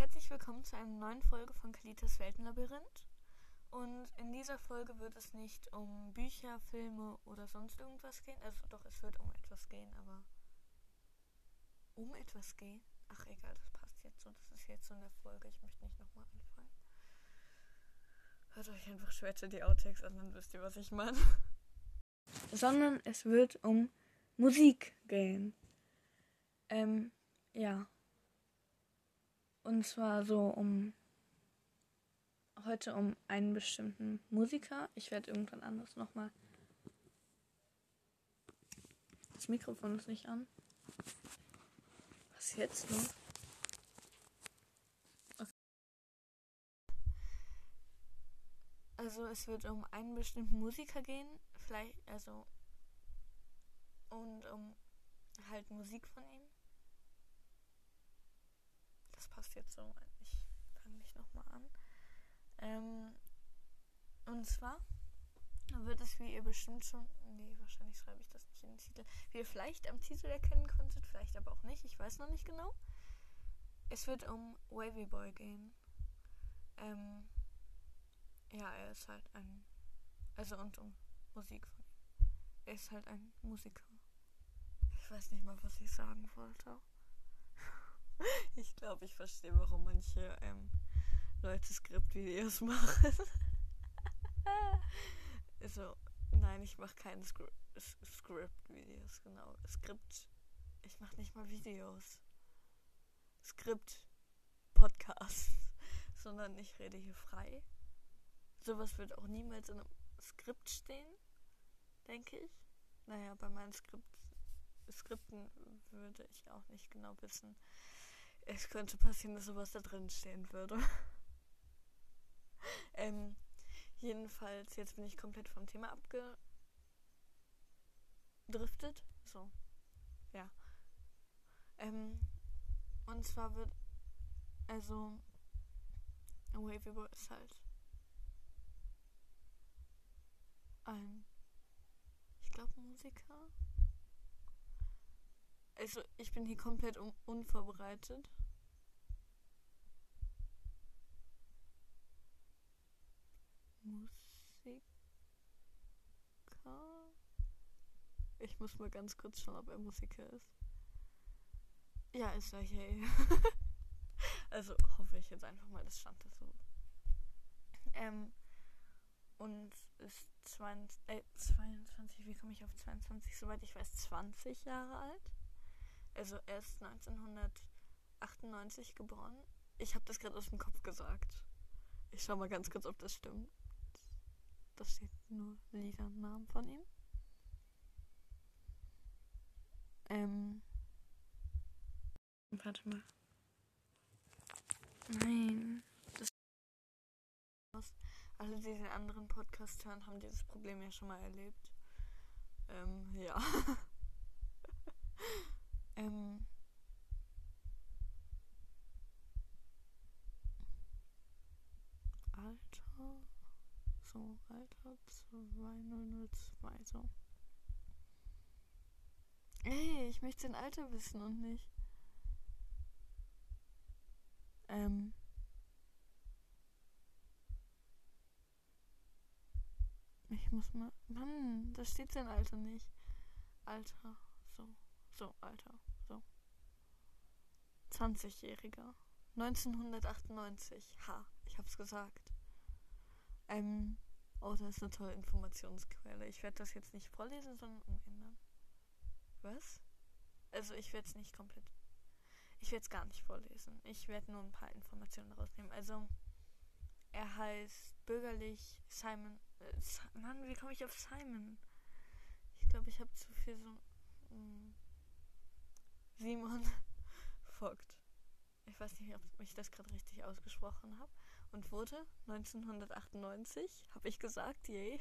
herzlich willkommen zu einer neuen Folge von Kalitas Weltenlabyrinth. Und in dieser Folge wird es nicht um Bücher, Filme oder sonst irgendwas gehen. Also doch, es wird um etwas gehen, aber um etwas gehen? Ach egal, das passt jetzt so. Das ist jetzt so in der Folge. Ich möchte nicht nochmal anfangen. Hört euch einfach später die Outtakes an, dann wisst ihr, was ich meine. Sondern es wird um Musik gehen. Ähm, ja. Und zwar so um heute um einen bestimmten Musiker. Ich werde irgendwann anders nochmal. Das Mikrofon ist nicht an. Was jetzt noch? Okay. Also es wird um einen bestimmten Musiker gehen. Vielleicht, also. Und um halt Musik von ihm passt jetzt so. Ich fange mich nochmal an. Ähm, und zwar wird es, wie ihr bestimmt schon, nee, wahrscheinlich schreibe ich das nicht in den Titel, wie ihr vielleicht am Titel erkennen konntet, vielleicht aber auch nicht, ich weiß noch nicht genau. Es wird um Wavy Boy gehen. Ähm, ja, er ist halt ein, also und um Musik von ihm. Er ist halt ein Musiker. Ich weiß nicht mal, was ich sagen wollte. Ich glaube, ich verstehe, warum manche ähm, Leute Skriptvideos machen. also, nein, ich mache keine Skri Skriptvideos, genau. Skript. Ich mache nicht mal Videos. Skript. Podcasts. Sondern ich rede hier frei. Sowas wird auch niemals in einem Skript stehen, denke ich. Naja, bei meinen Skript Skripten würde ich auch nicht genau wissen, es könnte passieren, dass sowas da drin stehen würde. ähm, jedenfalls, jetzt bin ich komplett vom Thema abgedriftet. So. Ja. Ähm, und zwar wird, also, Wavy Boy ist halt ein, ich glaube, Musiker. Also, ich bin hier komplett un unvorbereitet. Musiker. Ich muss mal ganz kurz schauen, ob er Musiker ist. Ja, ist er hier. also hoffe ich jetzt einfach mal, das stand da so. Ähm, und ist 20, äh, 22, wie komme ich auf 22? Soweit ich weiß, 20 Jahre alt. Also er ist 1998 geboren. Ich habe das gerade aus dem Kopf gesagt. Ich schau mal ganz kurz, ob das stimmt. Da steht nur Liedernamen von ihm. Ähm. Warte mal. Nein. Das alle, die den anderen Podcast hören, haben dieses Problem ja schon mal erlebt. Ähm, ja. ähm. Alter. So, Alter 2002, so. Ey, ich möchte den Alter wissen und nicht. Ähm. Ich muss mal. Mann, da steht sein Alter nicht. Alter. So. So, Alter. So. 20-Jähriger. 1998. Ha, ich hab's gesagt. Ähm, oh, das ist eine tolle Informationsquelle. Ich werde das jetzt nicht vorlesen, sondern umändern. Was? Also ich werde es nicht komplett. Ich werde es gar nicht vorlesen. Ich werde nur ein paar Informationen rausnehmen. Also, er heißt bürgerlich Simon. Äh, Mann, wie komme ich auf Simon? Ich glaube, ich habe zu viel so. Hm, Simon Vogt. Ich weiß nicht, ob ich das gerade richtig ausgesprochen habe und wurde 1998, habe ich gesagt, yay,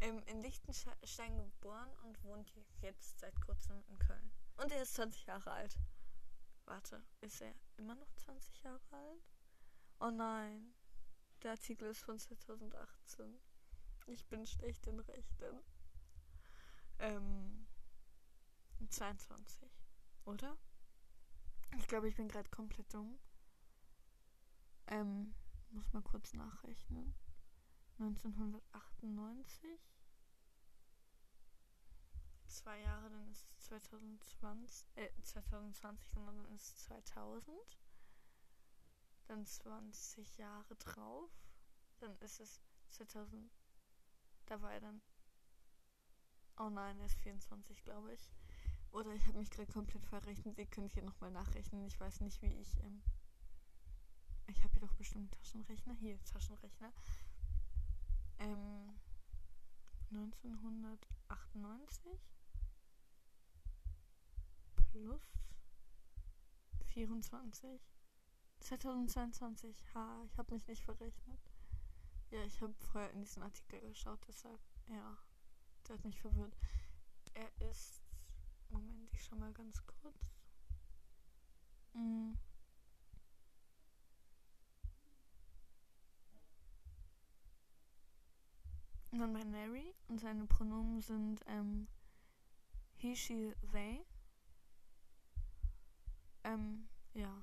ähm, in Liechtenstein geboren und wohnt jetzt seit kurzem in Köln. Und er ist 20 Jahre alt. Warte, ist er immer noch 20 Jahre alt? Oh nein, der Artikel ist von 2018. Ich bin schlecht in Rechten. Ähm, 22, oder? Ich glaube, ich bin gerade komplett dumm. Ähm, muss mal kurz nachrechnen. 1998. Zwei Jahre, dann ist es 2020, äh, 2020 und dann ist es 2000. Dann 20 Jahre drauf. Dann ist es 2000. Da war er dann. Oh nein, er ist 24, glaube ich. Oder ich habe mich gerade komplett verrechnet. Ihr könnt hier nochmal nachrechnen. Ich weiß nicht, wie ich. Ähm ich habe hier doch bestimmt einen Taschenrechner. Hier, Taschenrechner. Ähm, 1998 plus 24. 2022. Ha, ich habe mich nicht verrechnet. Ja, ich habe vorher in diesen Artikel geschaut, deshalb, ja, der hat mich verwirrt. Er ist Moment, ich schau mal ganz kurz. Mm. Non-binary und seine Pronomen sind ähm, he, she, they. Ähm, ja.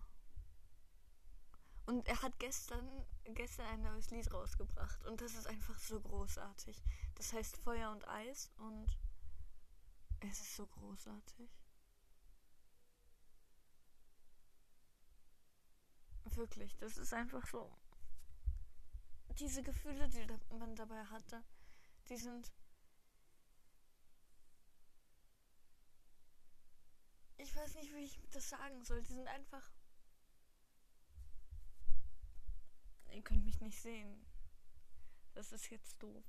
Und er hat gestern, gestern ein neues Lied rausgebracht und das ist einfach so großartig. Das heißt Feuer und Eis und es ist so großartig. Wirklich, das ist einfach so. Diese Gefühle, die man dabei hatte, die sind. Ich weiß nicht, wie ich das sagen soll. Die sind einfach. Ihr könnt mich nicht sehen. Das ist jetzt doof.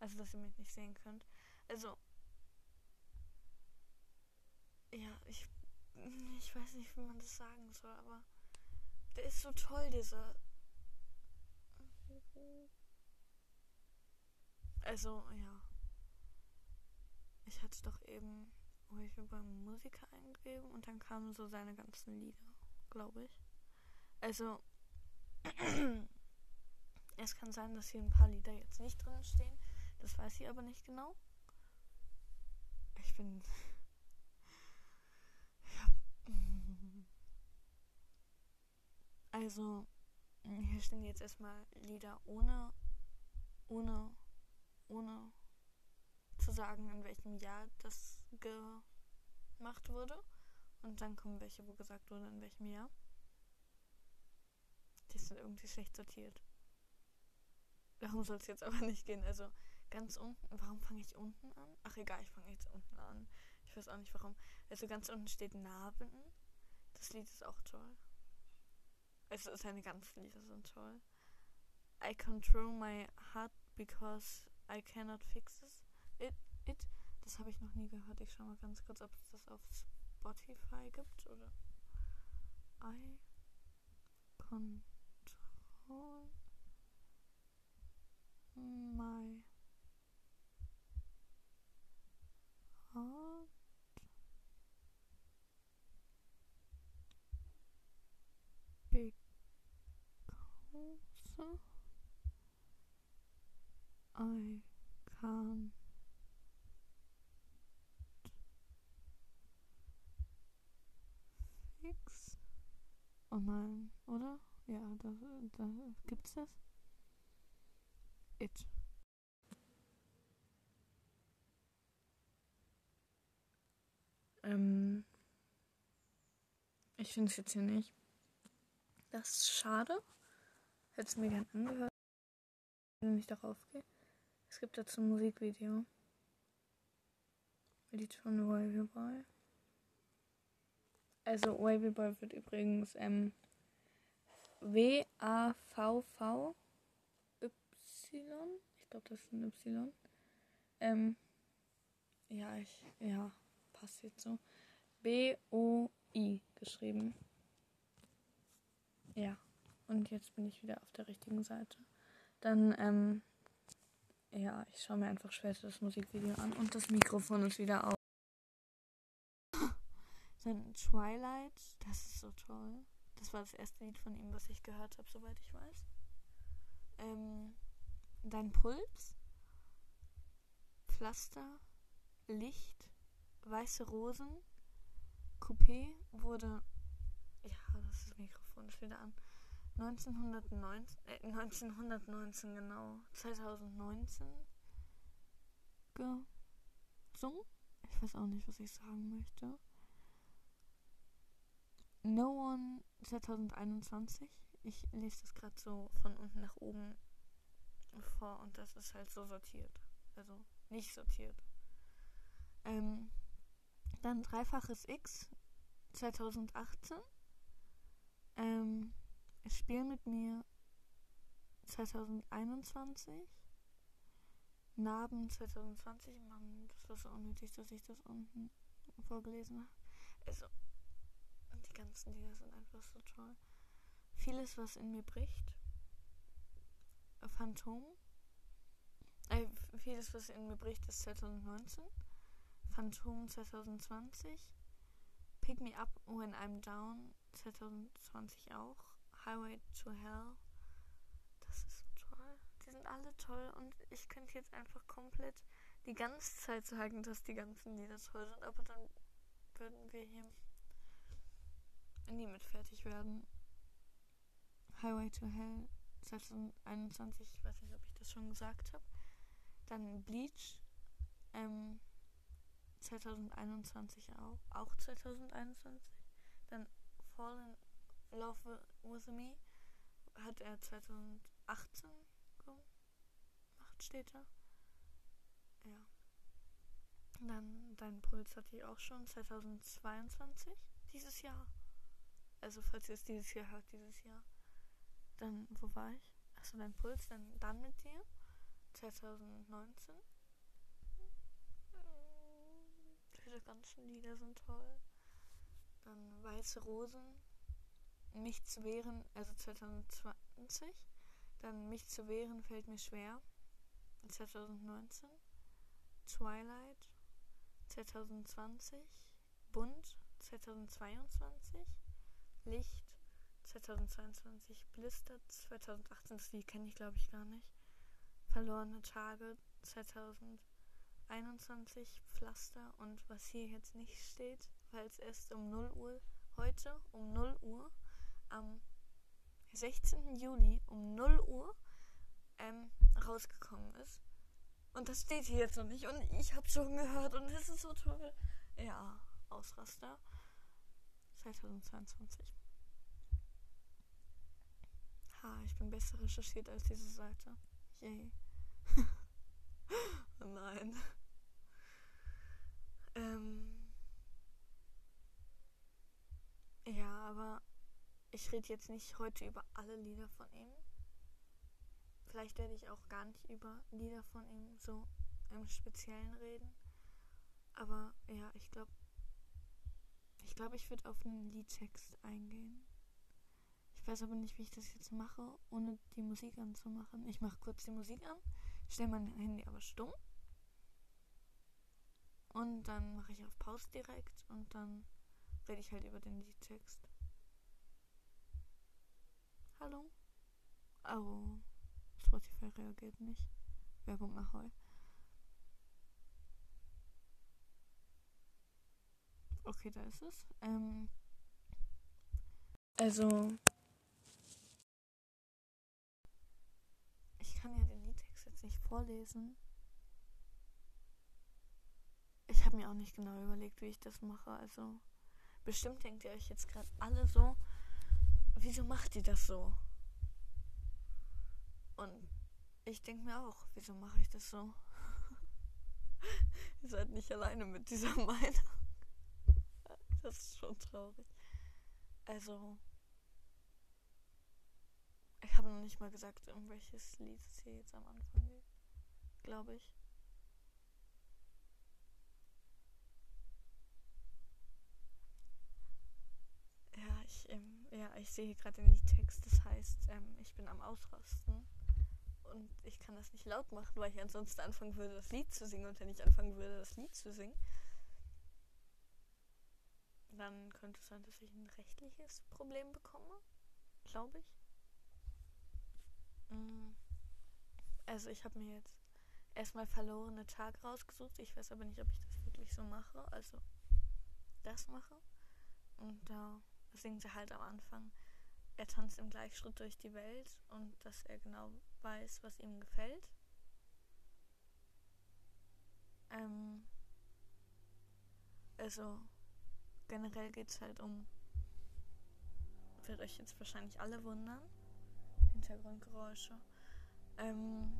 Also, dass ihr mich nicht sehen könnt. Also, ja, ich, ich weiß nicht, wie man das sagen soll, aber der ist so toll, dieser. Also, ja. Ich hatte doch eben, wo ich beim Musiker eingegeben und dann kamen so seine ganzen Lieder, glaube ich. Also, es kann sein, dass hier ein paar Lieder jetzt nicht drin stehen. Das weiß ich aber nicht genau. Ich bin Also, hier stehen jetzt erstmal Lieder ohne, ohne, ohne zu sagen, in welchem Jahr das gemacht wurde. Und dann kommen welche, wo gesagt wurde, in welchem Jahr. Die sind irgendwie schlecht sortiert. Darum soll es jetzt aber nicht gehen. Also ganz unten, warum fange ich unten an? Ach egal, ich fange jetzt unten an. Ich weiß auch nicht warum. Also ganz unten steht Narben. Das Lied ist auch toll. Also seine ganzen Lieder sind toll. I control my heart because I cannot fix it. it. Das habe ich noch nie gehört. Ich schaue mal ganz kurz, ob es das auf Spotify gibt oder. I control my heart because I can't fix. Oh nein, oder? Ja, da, da gibt's das. It. Ähm, ich finde es jetzt hier nicht. Das ist schade. Hätte es mir gern angehört, wenn ich darauf gehe. Es gibt dazu ein Musikvideo. Lied von Wavy Boy. Also Wavy Boy wird übrigens ähm, W-A-V-V Y. Ich glaube, das ist ein Y. Ähm, ja, ich, ja, passt jetzt so. B-O-I geschrieben. Ja. Und jetzt bin ich wieder auf der richtigen Seite. Dann, ähm, ja, ich schaue mir einfach später das Musikvideo an und das Mikrofon ist wieder auf. Dann Twilight, das ist so toll. Das war das erste Lied von ihm, was ich gehört habe, soweit ich weiß. Ähm, Dein Puls, Pflaster, Licht, weiße Rosen, Coupé wurde. Ja, das ist das Mikrofon ist wieder an 1919, äh, 1919 genau, 2019 gesungen. Ich weiß auch nicht, was ich sagen möchte. No One 2021. Ich lese das gerade so von unten nach oben vor und das ist halt so sortiert. Also nicht sortiert. Ähm, dann dreifaches X 2018. Ähm, Spiel mit mir 2021. Narben 2020. Mann, das war so unnötig, dass ich das unten vorgelesen habe. Also, die ganzen Lieder sind einfach so toll. Vieles, was in mir bricht. Phantom. Äh, vieles, was in mir bricht, ist 2019. Phantom 2020. Pick Me Up When I'm Down 2020 auch. Highway to Hell. Das ist so toll. Die sind alle toll und ich könnte jetzt einfach komplett die ganze Zeit sagen, dass die ganzen Lieder toll sind, aber dann würden wir hier nie mit fertig werden. Highway to Hell 2021, ich weiß nicht, ob ich das schon gesagt habe. Dann Bleach ähm, 2021 auch, auch 2021. Dann Fallen Love With Me hat er 2018 gemacht, steht da. Ja. Dann Dein Puls hatte ich auch schon 2022, dieses Jahr. Also falls ihr es dieses Jahr hört, dieses Jahr. Dann, wo war ich? Achso, Dein Puls, dann, dann mit dir. 2019. Diese ganzen Lieder sind toll. Dann Weiße Rosen mich zu wehren, also 2020. Dann mich zu wehren fällt mir schwer. 2019. Twilight 2020. Bunt 2022. Licht 2022. Blister 2018. Das Lied kenne ich glaube ich gar nicht. Verlorene Tage 2021. Pflaster und was hier jetzt nicht steht, weil es erst um 0 Uhr heute um 0 Uhr am 16. Juli um 0 Uhr ähm, rausgekommen ist. Und das steht hier jetzt noch nicht. Und ich habe schon gehört und es ist so toll. Ja, Ausraster. 2022. Ha, ich bin besser recherchiert als diese Seite. Yay. oh nein. Ähm. Ja, aber ich rede jetzt nicht heute über alle Lieder von ihm. Vielleicht werde ich auch gar nicht über Lieder von ihm so im Speziellen reden. Aber ja, ich glaube, ich glaube, ich würde auf einen Liedtext eingehen. Ich weiß aber nicht, wie ich das jetzt mache, ohne die Musik anzumachen. Ich mache kurz die Musik an, stelle mein Handy aber stumm. Und dann mache ich auf Pause direkt und dann rede ich halt über den Liedtext. Hallo? Oh, Spotify reagiert nicht. Werbung nach heu. Okay, da ist es. Ähm, also, ich kann ja den Liedtext jetzt nicht vorlesen. Ich habe mir auch nicht genau überlegt, wie ich das mache. Also, bestimmt denkt ihr euch jetzt gerade alle so, wieso macht die das so? Und ich denke mir auch, wieso mache ich das so? Ihr seid nicht alleine mit dieser Meinung. Das ist schon traurig. Also, ich habe noch nicht mal gesagt, um welches Lied es hier jetzt am Anfang geht. Glaube ich. Ja, ich, ähm, ich sehe gerade den Liedtext. Das heißt, ähm, ich bin am Ausrasten. Und ich kann das nicht laut machen, weil ich ansonsten anfangen würde, das Lied zu singen. Und wenn ich anfangen würde, das Lied zu singen, dann könnte es sein, dass ich ein rechtliches Problem bekomme. Glaube ich. Mm. Also ich habe mir jetzt erstmal verlorene Tag rausgesucht. Ich weiß aber nicht, ob ich das wirklich so mache. Also das mache. Und da singen sie halt am Anfang er tanzt im Gleichschritt durch die Welt und dass er genau weiß, was ihm gefällt. Ähm, also generell geht es halt um, wird euch jetzt wahrscheinlich alle wundern, Hintergrundgeräusche, ähm,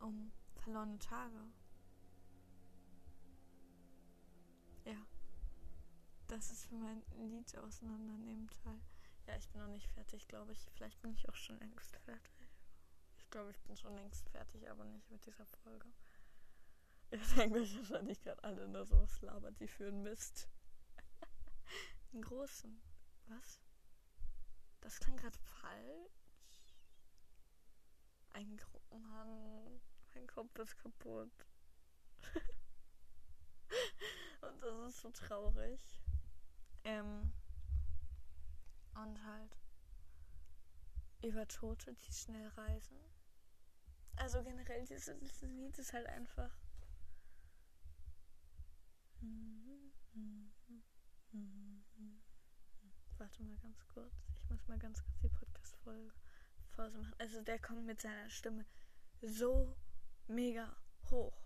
um verlorene Tage. Ja, das ist für mein Lied auseinandernehmen Teil. Ja, ich bin noch nicht fertig, glaube ich. Vielleicht bin ich auch schon längst fertig. Ich glaube, ich bin schon längst fertig, aber nicht mit dieser Folge. Ihr denkt euch wahrscheinlich gerade alle nur so, was labert die für ein Mist. Einen großen. Was? Das klang gerade falsch. Ein Gruppenhang. Mein Kopf ist kaputt. Und das ist so traurig. Ähm. Und halt über Tote, die schnell reisen. Also generell, dieses, dieses Lied ist halt einfach. Warte mal ganz kurz. Ich muss mal ganz kurz die Podcast-Folge Pause machen. Also der kommt mit seiner Stimme so mega hoch.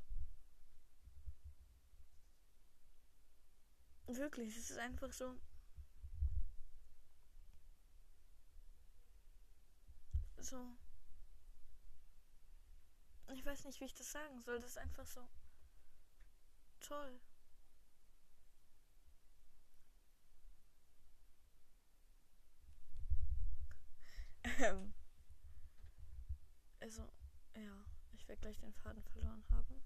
Wirklich, es ist einfach so. So. Ich weiß nicht, wie ich das sagen soll. Das ist einfach so toll. Ähm. Also, ja, ich werde gleich den Faden verloren haben.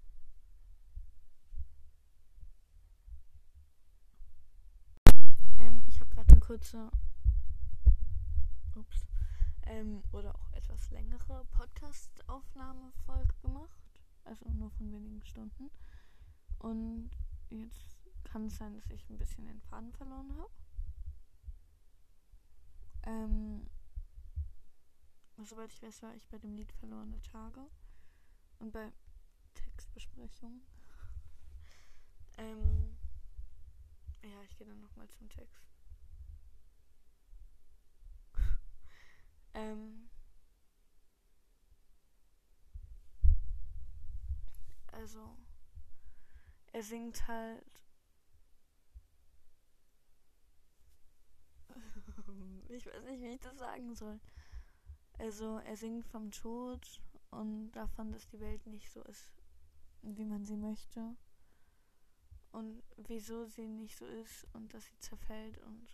Ähm, ich habe gerade eine kurze. Ups. Ähm, oder auch etwas längere Podcast-Aufnahmefolge gemacht. Also nur von wenigen Stunden. Und jetzt kann es sein, dass ich ein bisschen den Faden verloren habe. Ähm, soweit ich weiß, war ich bei dem Lied Verlorene Tage und bei Textbesprechung. ähm, ja, ich gehe dann nochmal zum Text. Ähm, also, er singt halt. ich weiß nicht, wie ich das sagen soll. Also er singt vom Tod und davon, dass die Welt nicht so ist, wie man sie möchte. Und wieso sie nicht so ist und dass sie zerfällt und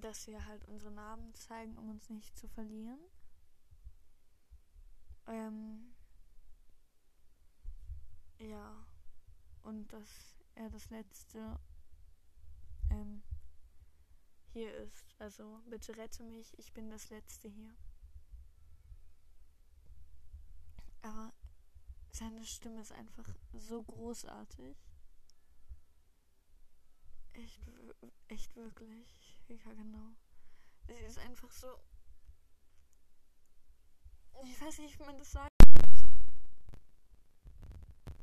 dass wir halt unsere Namen zeigen, um uns nicht zu verlieren. Ähm, ja, und dass er das letzte ähm, hier ist. Also bitte rette mich, ich bin das Letzte hier. Aber seine Stimme ist einfach so großartig. Echt, echt wirklich. Ja, genau. Sie ist einfach so. Ich weiß nicht, wie man das sagt. Also,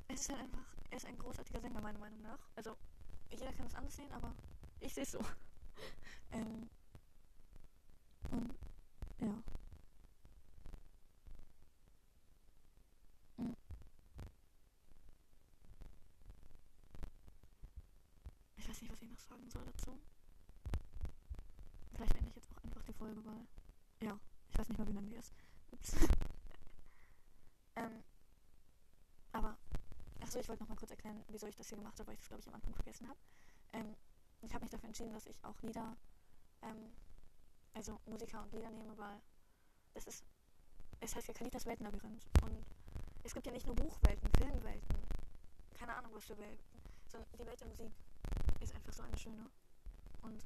es ist halt einfach. Er ist ein großartiger Sänger, meiner Meinung nach. Also, jeder kann es anders sehen, aber ich sehe es so. Ähm, und ja. Hm. Ich weiß nicht, was ich noch sagen soll dazu. Vielleicht ende ich jetzt auch einfach die Folge, weil. Ja, ich weiß nicht mal, wie lange die ist. Ups. ähm. Aber. Achso, ich wollte noch mal kurz erklären, wieso ich das hier gemacht habe, weil ich das, glaube ich, am Anfang vergessen habe. Ähm, ich habe mich dafür entschieden, dass ich auch Lieder ähm, also Musiker und Lieder nehme, weil es ist, es heißt ja Kalitas Weltenlabyrinth und es gibt ja nicht nur Buchwelten, Filmwelten, keine Ahnung was für Welten, sondern die Welt der Musik ist einfach so eine schöne und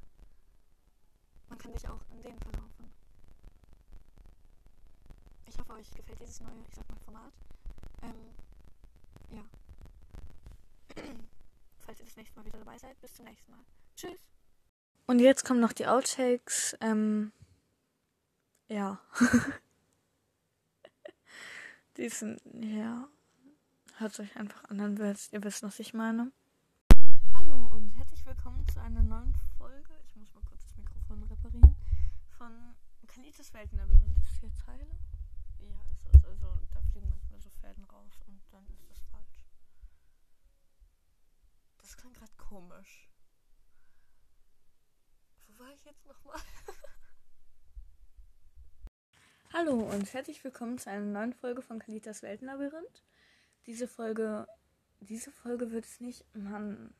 sich auch in denen verlaufen. Ich hoffe, euch gefällt dieses neue, ich sag mal, Format. Ähm, ja. Falls ihr das nächste Mal wieder dabei seid, bis zum nächsten Mal. Tschüss! Und jetzt kommen noch die Outtakes. Ähm, ja. die sind, ja. Hört euch einfach an, dann ihr wisst, was ich meine. Hallo und herzlich willkommen zu einer neuen Folge. Ich muss mal kurz das Mikrofon reparieren. Von Kalitas Weltenlabyrinth. Ist hier Zeile? Ja, ist es. Also da fliegen manchmal so Fäden raus und dann ist das falsch. Das klang gerade komisch. Wo war ich jetzt nochmal? Hallo und herzlich willkommen zu einer neuen Folge von Kalitas Weltenlabyrinth. Diese Folge. Diese Folge wird es nicht. Mann.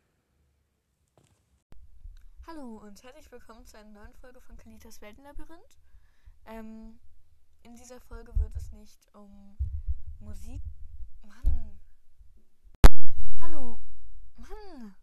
Hallo und herzlich willkommen zu einer neuen Folge von Kalitas Weltenlabyrinth. Ähm, in dieser Folge wird es nicht um Musik. Mann. Hallo. Mann.